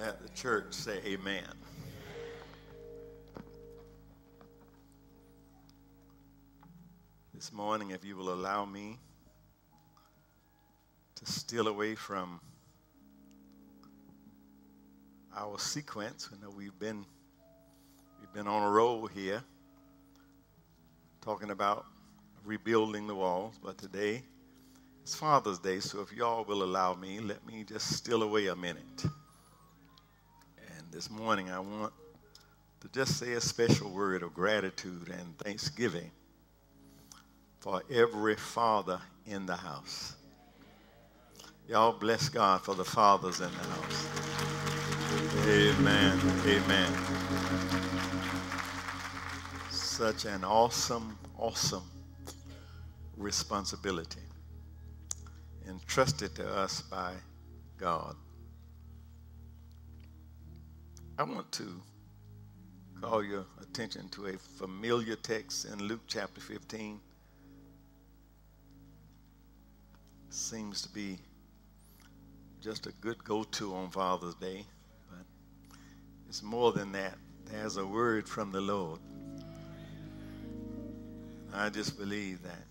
Let the church say amen. This morning, if you will allow me to steal away from our sequence, I know we've been we've been on a roll here talking about rebuilding the walls, but today it's Father's Day, so if y'all will allow me, let me just steal away a minute. This morning, I want to just say a special word of gratitude and thanksgiving for every father in the house. Y'all bless God for the fathers in the house. Amen. Amen. Such an awesome, awesome responsibility entrusted to us by God. I want to call your attention to a familiar text in Luke chapter 15. Seems to be just a good go to on Father's Day, but it's more than that. There's a word from the Lord. I just believe that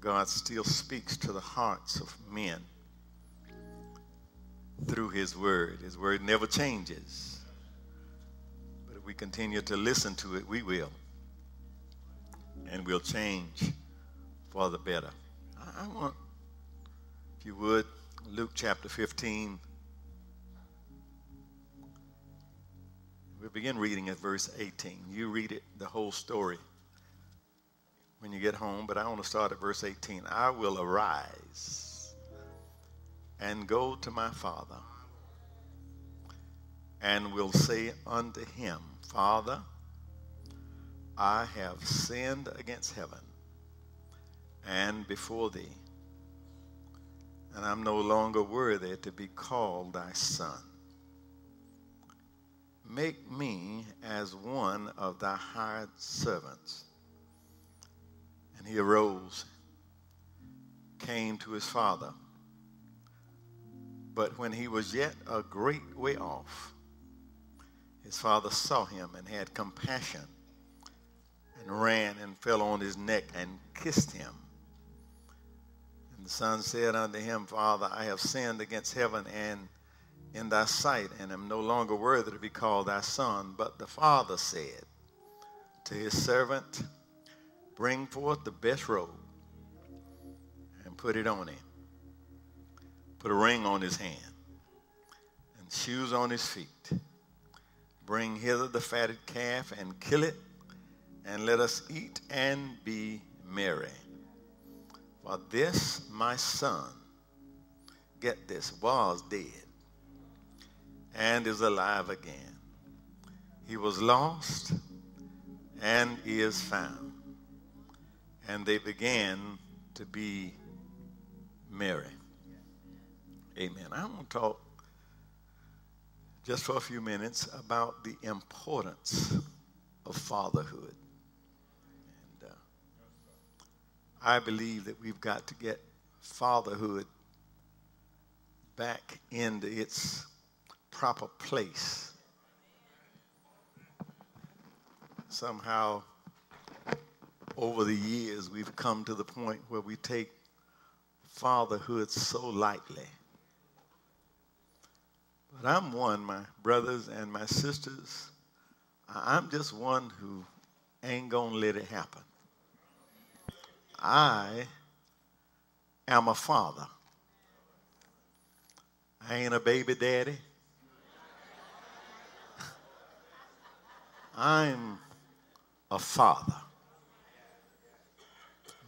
God still speaks to the hearts of men through His Word. His Word never changes. But if we continue to listen to it, we will. And we'll change for the better. I want, if you would, Luke chapter 15. We begin reading at verse 18. You read it, the whole story when you get home, but I want to start at verse 18. I will arise and go to my father and will say unto him, Father, I have sinned against heaven and before thee, and I'm no longer worthy to be called thy son. Make me as one of thy hired servants. And he arose, came to his father. But when he was yet a great way off, his father saw him and had compassion and ran and fell on his neck and kissed him. And the son said unto him, Father, I have sinned against heaven and in thy sight, and am no longer worthy to be called thy son. But the father said to his servant, Bring forth the best robe and put it on him. Put a ring on his hand and shoes on his feet. Bring hither the fatted calf and kill it, and let us eat and be merry. For this my son, get this, was dead and is alive again. He was lost and he is found and they began to be merry. Amen. I want to talk just for a few minutes about the importance of fatherhood. And uh, I believe that we've got to get fatherhood back into its proper place. Somehow, over the years, we've come to the point where we take fatherhood so lightly. But I'm one, my brothers and my sisters, I'm just one who ain't going to let it happen. I am a father. I ain't a baby daddy. I'm a father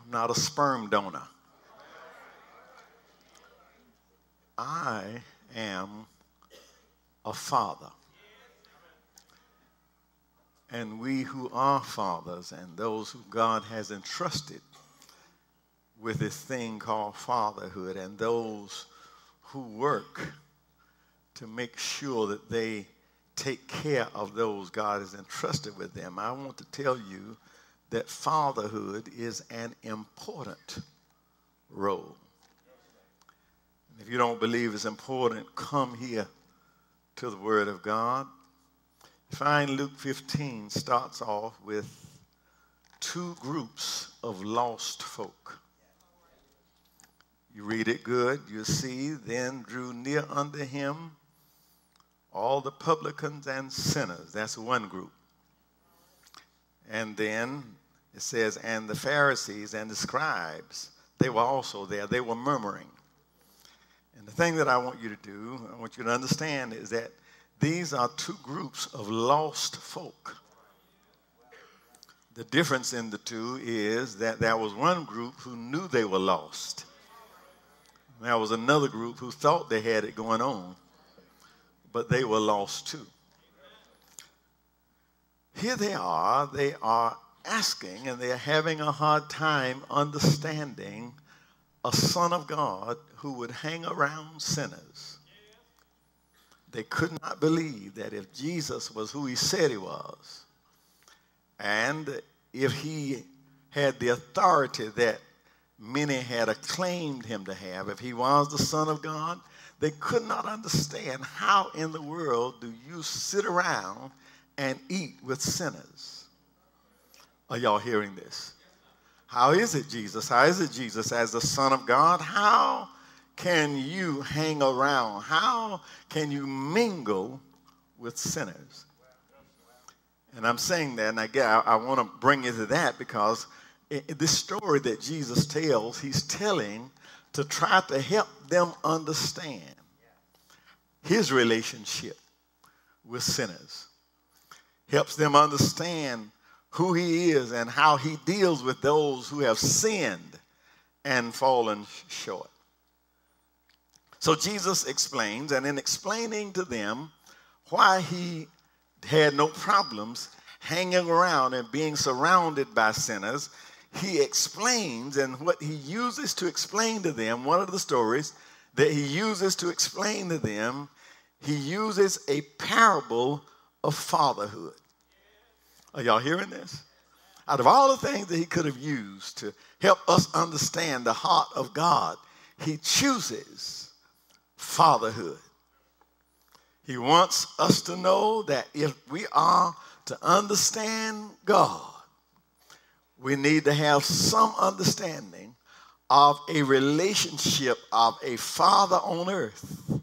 I'm not a sperm donor. I am a father. And we who are fathers and those who God has entrusted with this thing called fatherhood and those who work to make sure that they take care of those God has entrusted with them, I want to tell you that fatherhood is an important role. If you don't believe it's important, come here to the Word of God, find Luke 15 starts off with two groups of lost folk. You read it good, you see, then drew near unto him all the publicans and sinners. That's one group. And then it says, and the Pharisees and the scribes, they were also there. They were murmuring. The thing that I want you to do, I want you to understand, is that these are two groups of lost folk. The difference in the two is that there was one group who knew they were lost. There was another group who thought they had it going on, but they were lost too. Here they are, they are asking and they are having a hard time understanding a son of God who would hang around sinners. They could not believe that if Jesus was who he said he was, and if he had the authority that many had acclaimed him to have, if he was the Son of God, they could not understand how in the world do you sit around and eat with sinners. Are y'all hearing this? How is it, Jesus? How is it, Jesus, as the Son of God? How can you hang around? How can you mingle with sinners? And I'm saying that, and I, I, I want to bring you to that because it, this story that Jesus tells, he's telling to try to help them understand his relationship with sinners. Helps them understand who he is and how he deals with those who have sinned and fallen short. So Jesus explains, and in explaining to them why he had no problems hanging around and being surrounded by sinners, he explains, and what he uses to explain to them, one of the stories that he uses to explain to them, he uses a parable of fatherhood. Are y'all hearing this? Out of all the things that he could have used to help us understand the heart of God, he chooses fatherhood. He wants us to know that if we are to understand God, we need to have some understanding of a relationship of a father on earth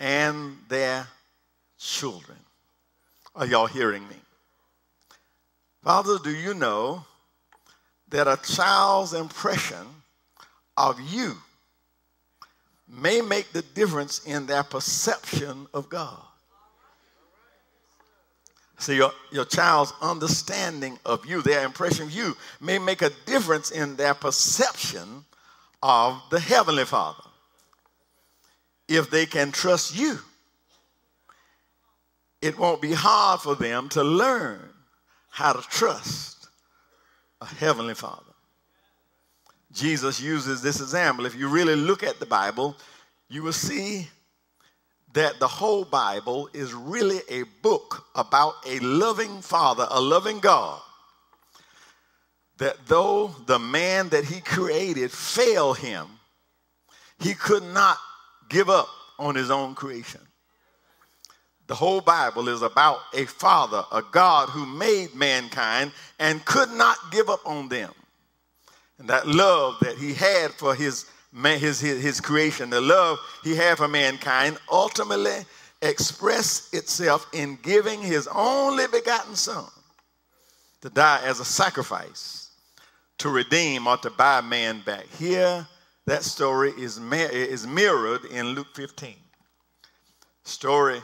and their children. Are y'all hearing me? Father, do you know that a child's impression of you may make the difference in their perception of God? So your, your child's understanding of you, their impression of you, may make a difference in their perception of the Heavenly Father. If they can trust you, it won't be hard for them to learn how to trust a Heavenly Father. Jesus uses this example. If you really look at the Bible, you will see that the whole Bible is really a book about a loving Father, a loving God. That though the man that he created failed him, he could not give up on his own creation. The whole Bible is about a father, a God who made mankind and could not give up on them. And that love that he had for his his, his, his creation, the love he had for mankind, ultimately expressed itself in giving his only begotten son to die as a sacrifice to redeem or to buy man back. Here, that story is, is mirrored in Luke 15. Story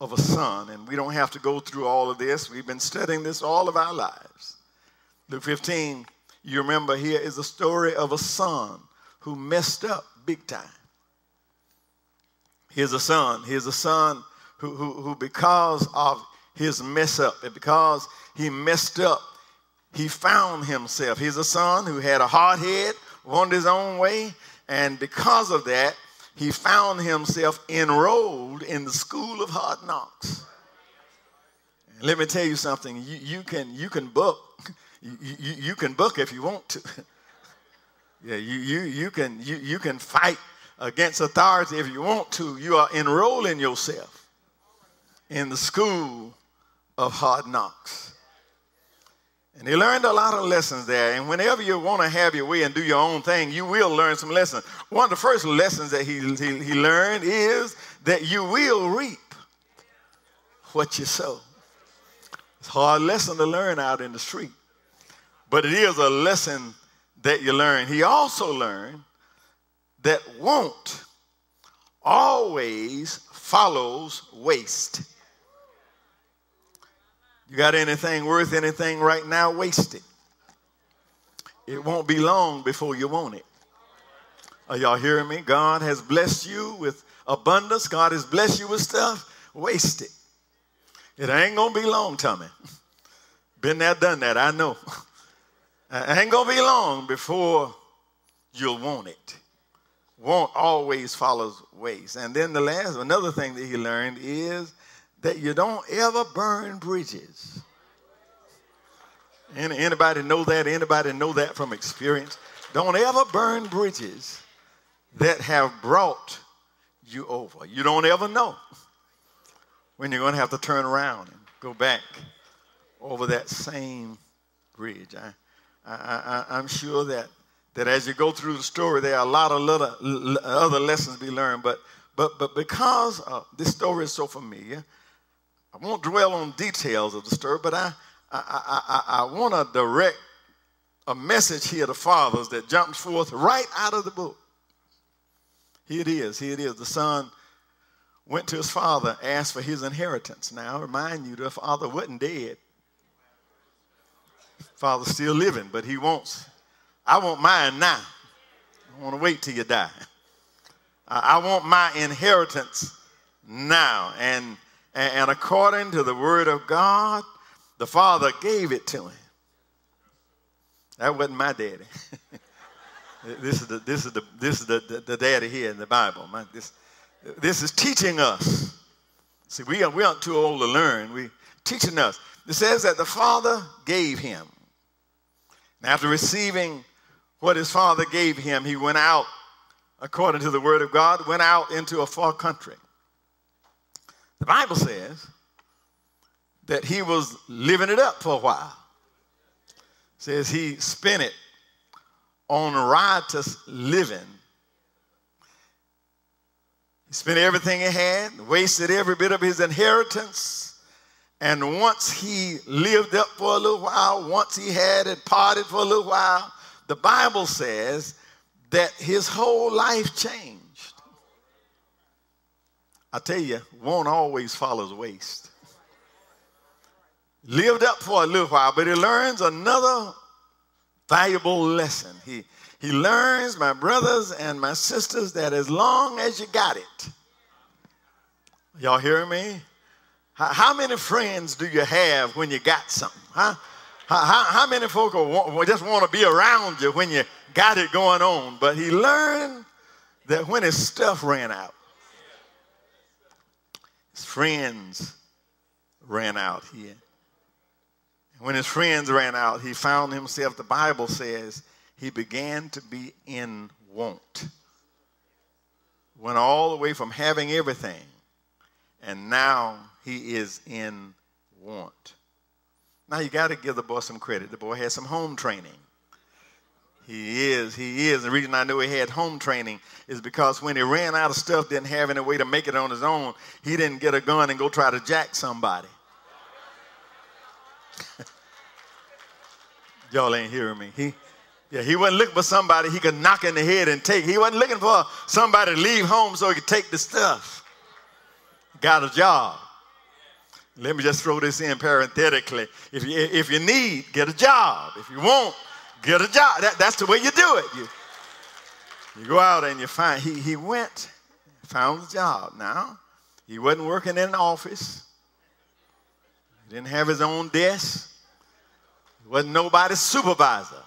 of a son, and we don't have to go through all of this. We've been studying this all of our lives. Luke 15, you remember here is a story of a son who messed up big time. Here's a son. Here's a son who, who, who because of his mess up and because he messed up, he found himself. He's a son who had a hard head, wanted his own way, and because of that, he found himself enrolled in the school of hard knocks. Let me tell you something. You, you can you can book. You, you, you can book if you want to. Yeah, you, you, you, can, you, you can fight against authority if you want to. You are enrolling yourself in the school of hard knocks. And he learned a lot of lessons there. And whenever you want to have your way and do your own thing, you will learn some lessons. One of the first lessons that he, he, he learned is that you will reap what you sow. It's a hard lesson to learn out in the street, but it is a lesson that you learn. He also learned that want always follows waste. You got anything worth anything right now? Waste it. It won't be long before you want it. Are y'all hearing me? God has blessed you with abundance. God has blessed you with stuff. Waste it. It ain't gonna be long, Tommy. Been there, done that. I know. It ain't gonna be long before you'll want it. Want always follows waste. And then the last, another thing that he learned is that you don't ever burn bridges. Any, anybody know that? Anybody know that from experience? Don't ever burn bridges that have brought you over. You don't ever know when you're going to have to turn around and go back over that same bridge. I, I, I, I'm sure that, that as you go through the story, there are a lot of little, other lessons to be learned. But, but, but because uh, this story is so familiar, I won't dwell on details of the story, but I, I, I, I want to direct a message here to fathers that jumps forth right out of the book. Here it is. Here it is. The son went to his father, asked for his inheritance. Now, I remind you, the father wasn't dead. Father's still living, but he wants, I want mine now. I want to wait till you die. I want my inheritance now. And and according to the word of God, the Father gave it to him. That wasn't my daddy. this is the this is the this is the, the, the daddy here in the Bible. My, this this is teaching us. See, we, are, we aren't too old to learn. We teaching us. It says that the Father gave him. And after receiving what his Father gave him, he went out, according to the Word of God, went out into a far country. The Bible says that he was living it up for a while. Says he spent it on riotous living. He spent everything he had, wasted every bit of his inheritance. And once he lived up for a little while, once he had it parted for a little while, the Bible says that his whole life changed. I tell you, one always follows waste. Lived up for a little while, but he learns another valuable lesson. He, he learns, my brothers and my sisters, that as long as you got it, y'all hearing me? How, how many friends do you have when you got something? Huh? How, how, how many folk just want to be around you when you got it going on? But he learned that when his stuff ran out, his friends ran out here. When his friends ran out, he found himself, the Bible says, he began to be in want. Went all the way from having everything, and now he is in want. Now you got to give the boy some credit. The boy had some home training. He is, he is. The reason I know he had home training is because when he ran out of stuff, didn't have any way to make it on his own, he didn't get a gun and go try to jack somebody. Y'all ain't hearing me. He, yeah, he wasn't looking for somebody he could knock in the head and take. He wasn't looking for somebody to leave home so he could take the stuff. Got a job. Let me just throw this in parenthetically. If you, if you need, get a job. If you want, Get a job. That, that's the way you do it. You, you go out and you find, he, he went, found a job. Now, he wasn't working in an office. He didn't have his own desk. He wasn't nobody's supervisor.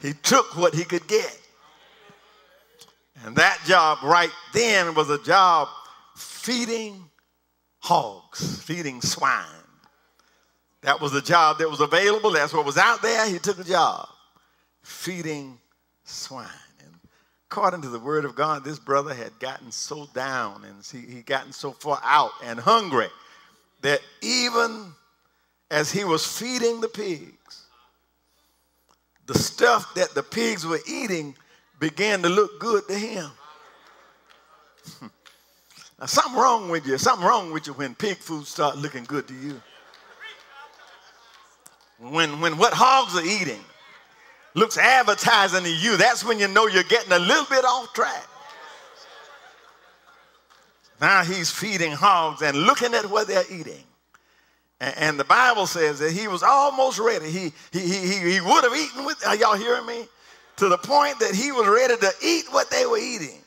He took what he could get. And that job right then was a job feeding hogs, feeding swine. That was the job that was available. That's what was out there. He took a job feeding swine. And according to the word of God, this brother had gotten so down and he, he gotten so far out and hungry that even as he was feeding the pigs, the stuff that the pigs were eating began to look good to him. now, something wrong with you. Something wrong with you when pig food start looking good to you. When, when what hogs are eating looks advertising to you, that's when you know you're getting a little bit off track. Now he's feeding hogs and looking at what they're eating. And, the Bible says that he was almost ready. He, he, he, he would have eaten with, are y'all hearing me? To the point that he was ready to eat what they were eating.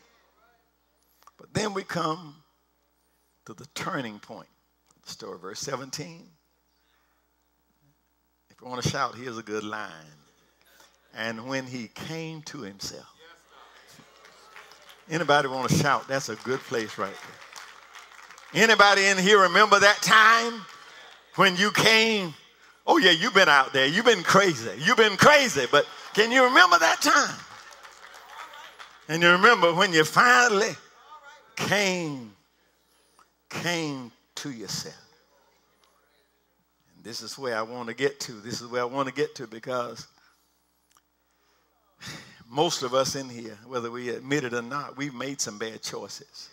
But then we come to the turning point. The story, verse 17. Want to shout, here's a good line. And when he came to himself. Anybody want to shout? That's a good place right there. Anybody in here remember that time? when you came, oh yeah, you've been out there. You've been crazy. You've been crazy. But can you remember that time? And you remember when you finally came, came to yourself. This is where I want to get to. This is where I want to get to because most of us in here, whether we admit it or not, we've made some bad choices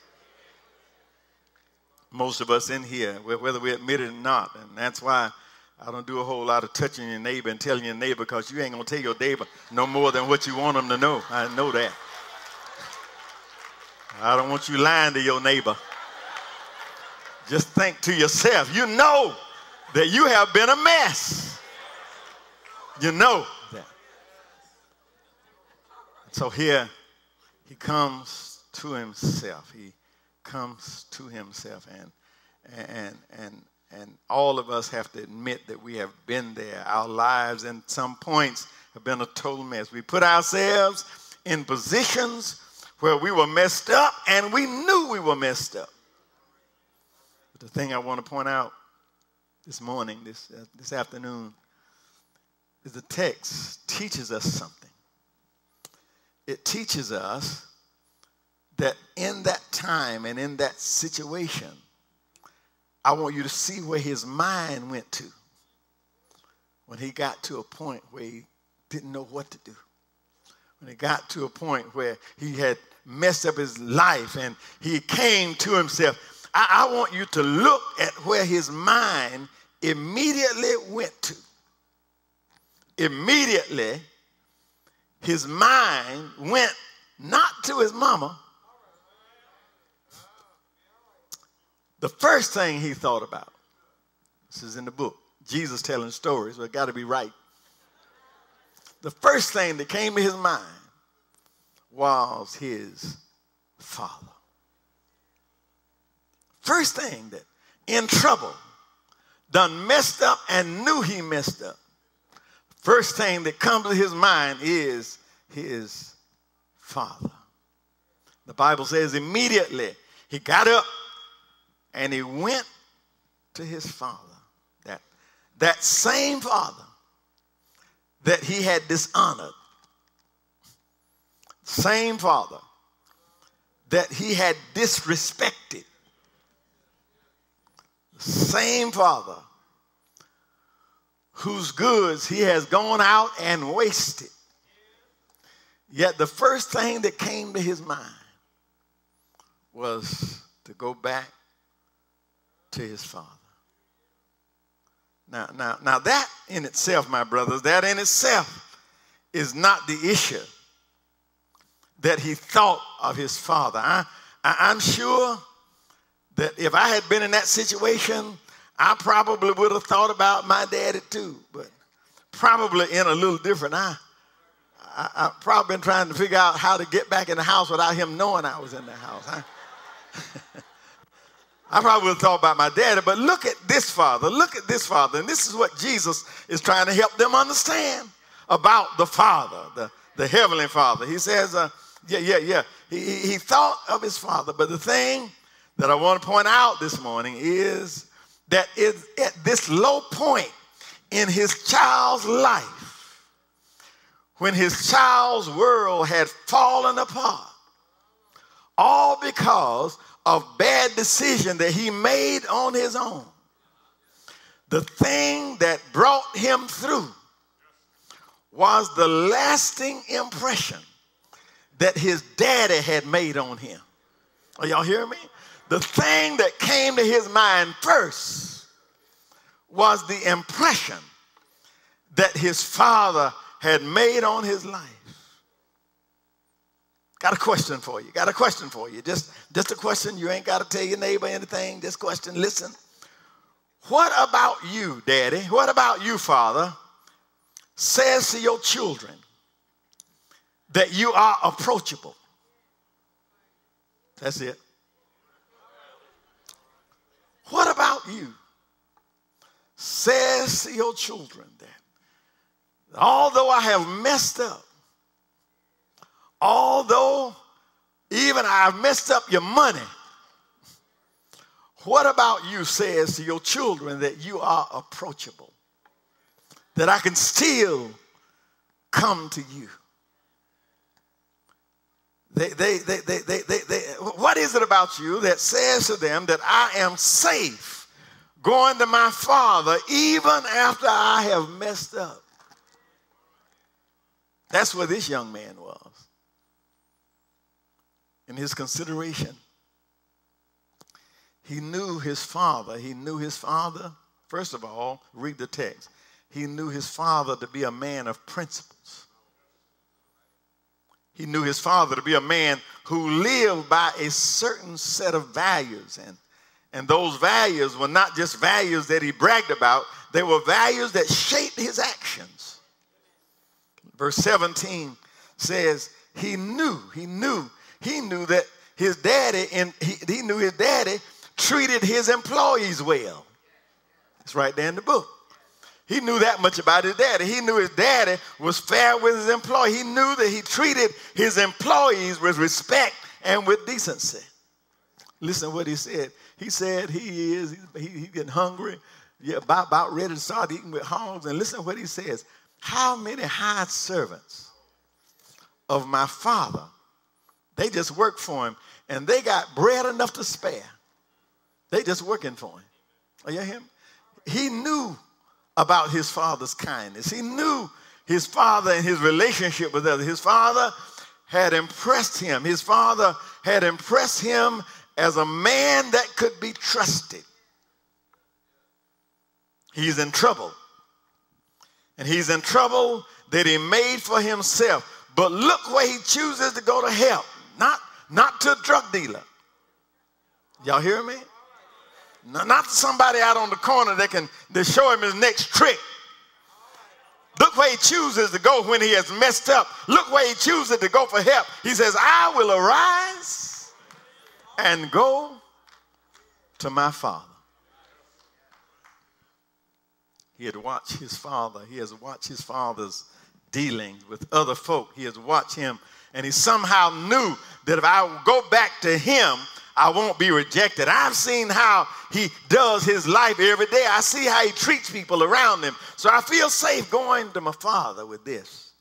most of us in here, whether we admit it or not. And that's why I don't do a whole lot of touching your neighbor and telling your neighbor because you ain't going to tell your neighbor no more than what you want them to know. I know that. I don't want you lying to your neighbor. Just think to yourself. You know that you have been a mess. You know that. So here he comes to himself. He comes to himself and and and and all of us have to admit that we have been there. Our lives in some points have been a total mess. We put ourselves in positions where we were messed up and we knew we were messed up. But the thing I want to point out this morning, this, uh, this afternoon, is the text teaches us something. It teaches us that in that time and in that situation, I want you to see where his mind went to when he got to a point where he didn't know what to do. When he got to a point where he had messed up his life and he came to himself. I, I want you to look at where his mind immediately went to. Immediately, his mind went not to his mama, The first thing he thought about, this is in the book, Jesus telling stories, but it got to be right. The first thing that came to his mind was his father. First thing that in trouble, done messed up and knew he messed up. First thing that comes to his mind is his father. The Bible says immediately he got up and he went to his father, that, that same father that he had dishonored, same father that he had disrespected, same father whose goods he has gone out and wasted. Yet the first thing that came to his mind was to go back to his father. Now, now, now that in itself, my brothers, that in itself is not the issue that he thought of his father. I, I, I'm sure that if I had been in that situation, I probably would have thought about my daddy too, but probably in a little different. I, I, I probably been trying to figure out how to get back in the house without him knowing I was in the house. I, I probably would have thought about my daddy, but look at this father. Look at this father. And this is what Jesus is trying to help them understand about the father, the, the heavenly father. He says, uh, yeah, yeah, yeah. He, he thought of his father. But the thing that I want to point out this morning is that it, at this low point in his child's life, when his child's world had fallen apart, all because of bad decision that he made on his own. the thing that brought him through was the lasting impression that his daddy had made on him. Are y'all hearing me? The thing that came to his mind first was the impression that his father had made on his life. Got a question for you. Got a question for you. Just, just a question. You ain't got to tell your neighbor anything. Just question. Listen. What about you, daddy? What about you, father? Says to your children that you are approachable. That's it. What about you? Says to your children that although I have messed up, although even I've messed up your money, what about you says to your children that you are approachable, that I can still come to you? They, they, they, they, they, they, what is it about you that says to them that I am safe going to my father even after I have messed up? That's where this young man was. In his consideration, he knew his father. He knew his father, first of all, read the text. He knew his father to be a man of principles. He knew his father to be a man who lived by a certain set of values. And, and those values were not just values that he bragged about, they were values that shaped his actions. Verse 17 says, He knew, he knew, he knew that his daddy, and he, he knew his daddy treated his employees well. It's right there in the book. He knew that much about his daddy. He knew his daddy was fair with his employee. He knew that he treated his employees with respect and with decency. Listen to what he said. He said he is, he, he's getting hungry, yeah, about, about ready to start eating with hogs. And listen to what he says. How many hired servants of my father, they just work for him and they got bread enough to spare. They just working for him. Are you him? He knew about his father's kindness. He knew his father and his relationship with others. His father had impressed him. His father had impressed him as a man that could be trusted. He's in trouble. And he's in trouble that he made for himself. But look where he chooses to go to help, not, not to a drug dealer. Y'all hear me? Not somebody out on the corner that can that show him his next trick. Look where he chooses to go when he has messed up. Look where he chooses to go for help. He says, I will arise and go to my father. He had watched his father. He has watched his father's dealings with other folk. He has watched him, and he somehow knew that if I go back to him, I won't be rejected. I've seen how he does his life every day. I see how he treats people around him. So I feel safe going to my father with this.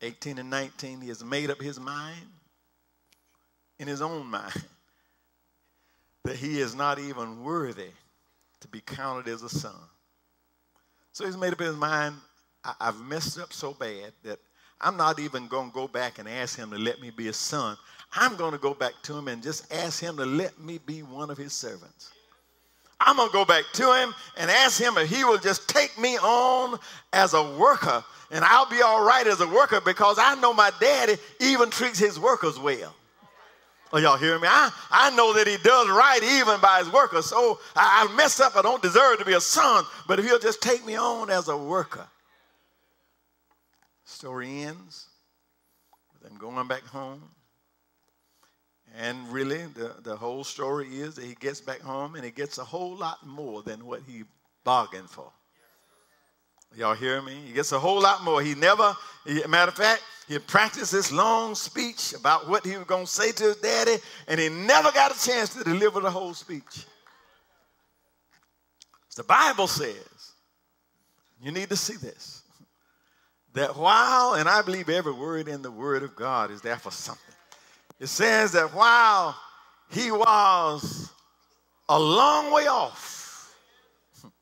18 and 19, he has made up his mind in his own mind that he is not even worthy to be counted as a son. So he's made up his mind I've messed up so bad that I'm not even going to go back and ask him to let me be a son. I'm going to go back to him and just ask him to let me be one of his servants. I'm going to go back to him and ask him if he will just take me on as a worker and I'll be all right as a worker because I know my daddy even treats his workers well. Are y'all hearing me? I, I know that he does right even by his workers. So I, I messed up. I don't deserve to be a son, but if he'll just take me on as a worker. Story ends with them going back home. And really, the, the whole story is that he gets back home and he gets a whole lot more than what he bargained for. Y'all hear me? He gets a whole lot more. He never, matter of fact, he practiced this long speech about what he was going to say to his daddy, and he never got a chance to deliver the whole speech. The Bible says, you need to see this, that while, and I believe every word in the Word of God is there for something it says that while he was a long way off,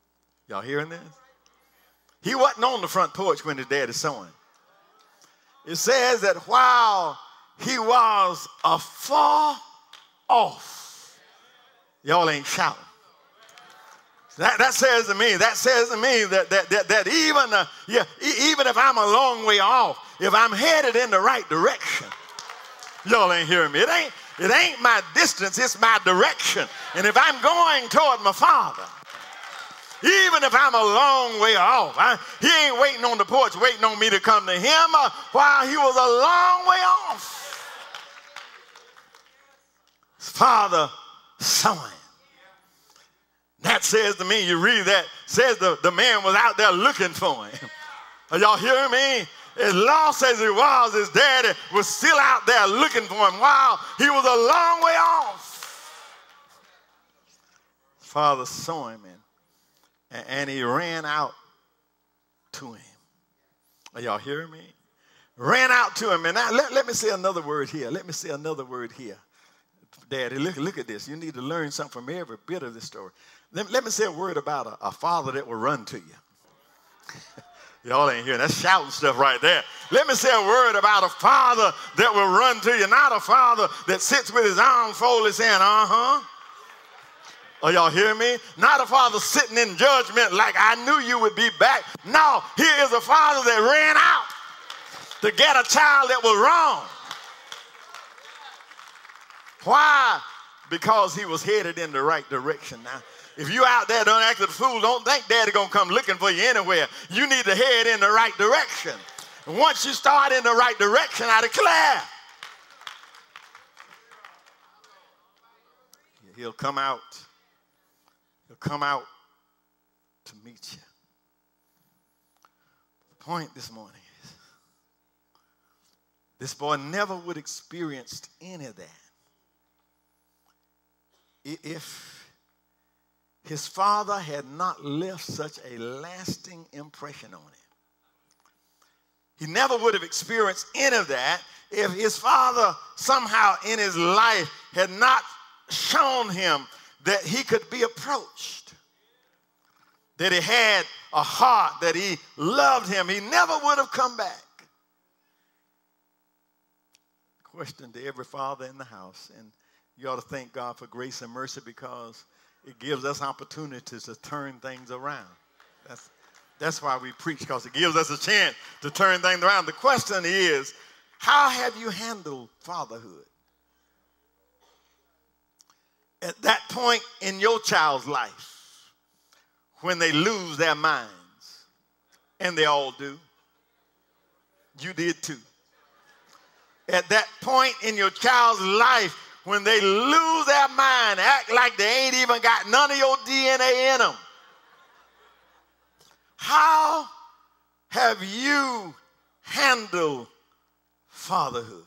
Y'all hearing this? He wasn't on the front porch when his daddy sowing. It says that while he was afar off, y'all ain't shouting. That, that says to me, that says to me that, that, that, that even, uh, yeah, even if I'm a long way off, if I'm headed in the right direction, y'all ain't hearing me. It ain't, it ain't my distance, it's my direction. And if I'm going toward my father, even if I'm a long way off, I, he ain't waiting on the porch, waiting on me to come to him uh, while he was a long way off. Father son. That says to me, you read that, says the, the man was out there looking for him. Are y'all hearing me? As lost as he was, his daddy was still out there looking for him while he was a long way off. Father saw him and, and he ran out to him. Are y'all hearing me? Ran out to him. And I, let, let me say another word here. Let me say another word here. Daddy, look, look at this. You need to learn something from every bit of this story. Let, let me say a word about a, a father that will run to you. Y'all ain't hearing that shouting stuff right there. Let me say a word about a father that will run to you, not a father that sits with his arms folded saying, uh huh. Are y'all hearing me? Not a father sitting in judgment like I knew you would be back. No, here is a father that ran out to get a child that was wrong. Why? Because he was headed in the right direction. Now, if you out there don't act a fool, don't think daddy gonna come looking for you anywhere. You need to head in the right direction. And once you start in the right direction, I declare, he'll come out. He'll come out to meet you. The point this morning is this boy never would experienced any of that if his father had not left such a lasting impression on him. He never would have experienced any of that if his father somehow in his life had not shown him that he could be approached, that he had a heart, that he loved him. He never would have come back. Question to every father in the house, and you ought to thank God for grace and mercy because it gives us opportunities to turn things around. That's, that's why we preach, because it gives us a chance to turn things around. The question is, how have you handled fatherhood? At that point in your child's life, when they lose their minds, and they all do, you did too. At that point in your child's life, when they lose their mind, act like they ain't even got none of your DNA in them. How have you handled fatherhood?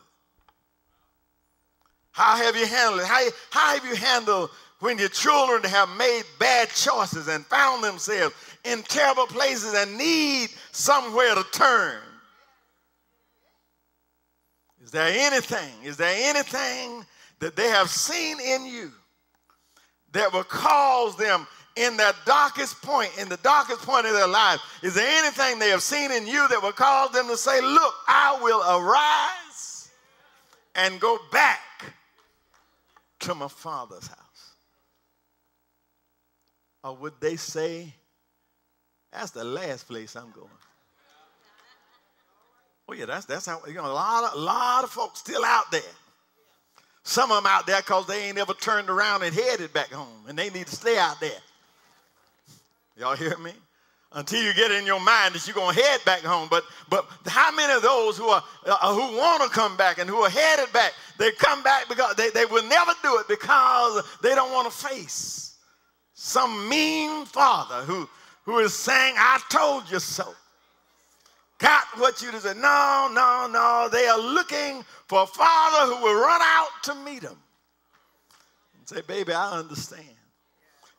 How have you handled it? How, how have you handled when your children have made bad choices and found themselves in terrible places and need somewhere to turn? Is there anything, is there anything that they have seen in you that will cause them in that darkest point, in the darkest point of their life, is there anything they have seen in you that will cause them to say, Look, I will arise and go back to my father's house? Or would they say, That's the last place I'm going? Oh, yeah, that's, that's how, you know, a lot of, a lot of folks still out there some of them out there because they ain't ever turned around and headed back home, and they need to stay out there. Y'all hear me? Until you get in your mind that you're gonna head back home. But but how many of those who are uh, who want to come back and who are headed back, they come back because they, they will never do it because they don't want to face some mean father who who is saying, I told you so got what you deserve. No, no, no. They are looking for a father who will run out to meet them and say, Baby, I understand.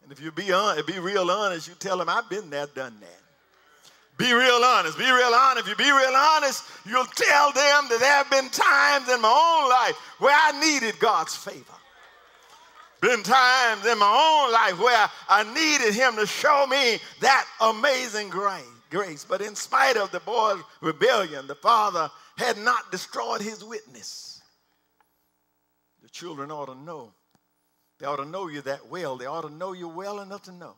And if you be, un- be real honest, you tell them, I've been there, done that. Be real honest. Be real honest. If you be real honest, you'll tell them that there have been times in my own life where I needed God's favor. been times in my own life where I needed him to show me that amazing grace. But in spite of the boy's rebellion, the father had not destroyed his witness. The children ought to know. They ought to know you that well. They ought to know you well enough to know.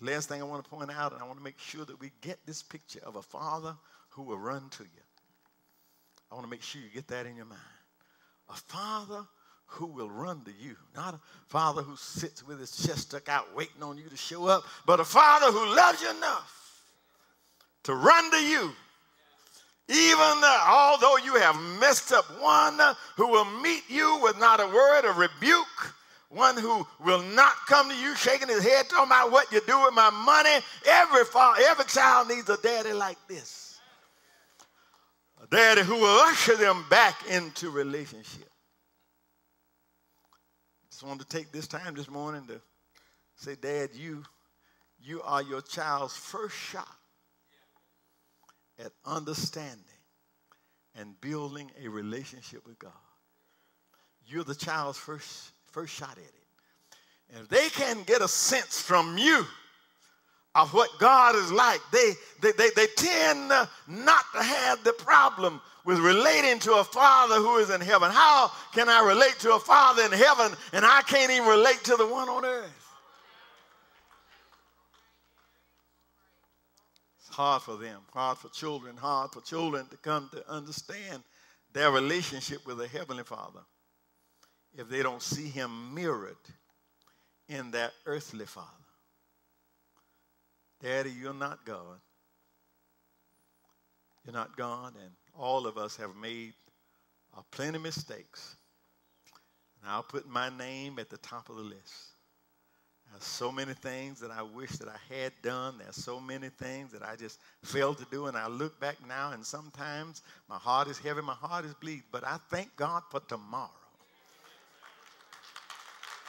The last thing I want to point out, and I want to make sure that we get this picture of a father who will run to you. I want to make sure you get that in your mind. A father who will run to you. Not a father who sits with his chest stuck out waiting on you to show up, but a father who loves you enough to run to you. Even uh, although you have messed up, one who will meet you with not a word of rebuke, one who will not come to you shaking his head talking about what you do with my money. Every, father, every child needs a daddy like this. A daddy who will usher them back into relationship just wanted to take this time this morning to say, Dad, you, you are your child's first shot at understanding and building a relationship with God. You're the child's first, first shot at it. And if they can get a sense from you of what God is like, they, they, they, they tend not to have the problem with relating to a father who is in heaven. How can I relate to a father in heaven and I can't even relate to the one on earth? Hard for them, hard for children, hard for children to come to understand their relationship with the Heavenly Father if they don't see Him mirrored in their earthly Father. Daddy, you're not God. You're not God, and all of us have made uh, plenty of mistakes. And I'll put my name at the top of the list. There's so many things that I wish that I had done. There's so many things that I just failed to do. And I look back now, and sometimes my heart is heavy, my heart is bleed. But I thank God for tomorrow.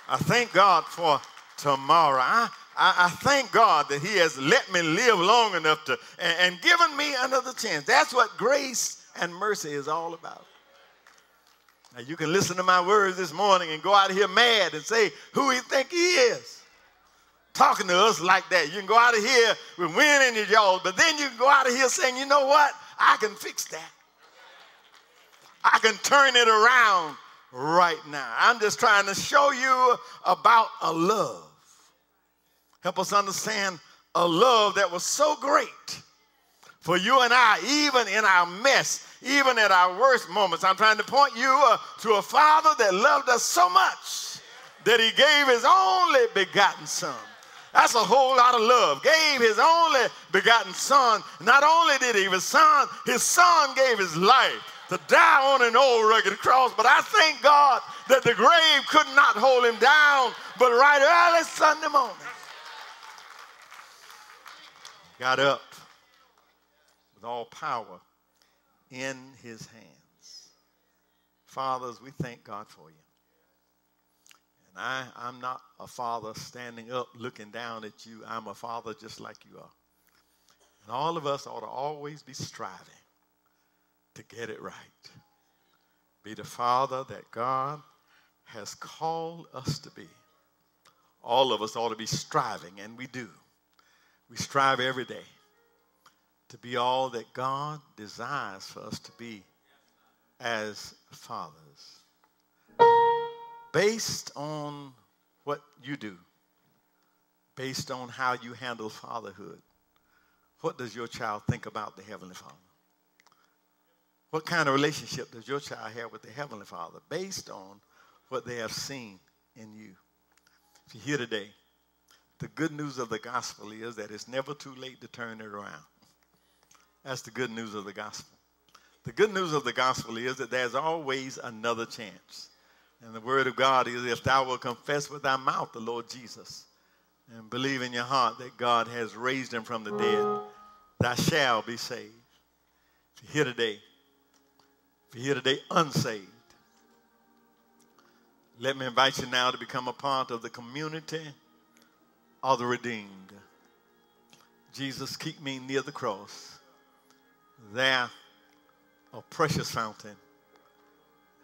I thank God for tomorrow. I, I, I, thank God that He has let me live long enough to and, and given me another chance. That's what grace and mercy is all about. Now you can listen to my words this morning and go out here mad and say who he think he is. Talking to us like that. You can go out of here with wind in your jaws, but then you can go out of here saying, you know what? I can fix that. I can turn it around right now. I'm just trying to show you about a love Help us understand a love that was so great for you and I, even in our mess, even at our worst moments. I'm trying to point you uh, to a father that loved us so much that he gave his only begotten son. That's a whole lot of love. Gave his only begotten son. Not only did he his son, his son gave his life to die on an old rugged cross. But I thank God that the grave could not hold him down. But right early Sunday morning, got up with all power in his hands. Fathers, we thank God for you. And I, I'm not a father standing up looking down at you. I'm a father just like you are. And all of us ought to always be striving to get it right. Be the father that God has called us to be. All of us ought to be striving, and we do we strive every day to be all that God desires for us to be as fathers. Based on what you do, based on how you handle fatherhood, what does your child think about the Heavenly Father? What kind of relationship does your child have with the Heavenly Father based on what they have seen in you? If you're here today the good news of the gospel is that it's never too late to turn it around. That's the good news of the gospel. The good news of the gospel is that there's always another chance. And the word of God is if thou wilt confess with thy mouth the Lord Jesus and believe in your heart that God has raised him from the dead, thou shalt be saved. If you're here today, if you're here today unsaved, let me invite you now to become a part of the community are the redeemed. Jesus, keep me near the cross. There, a precious fountain,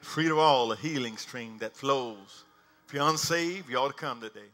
free to all, a healing stream that flows If you're unsaved, you ought to come today.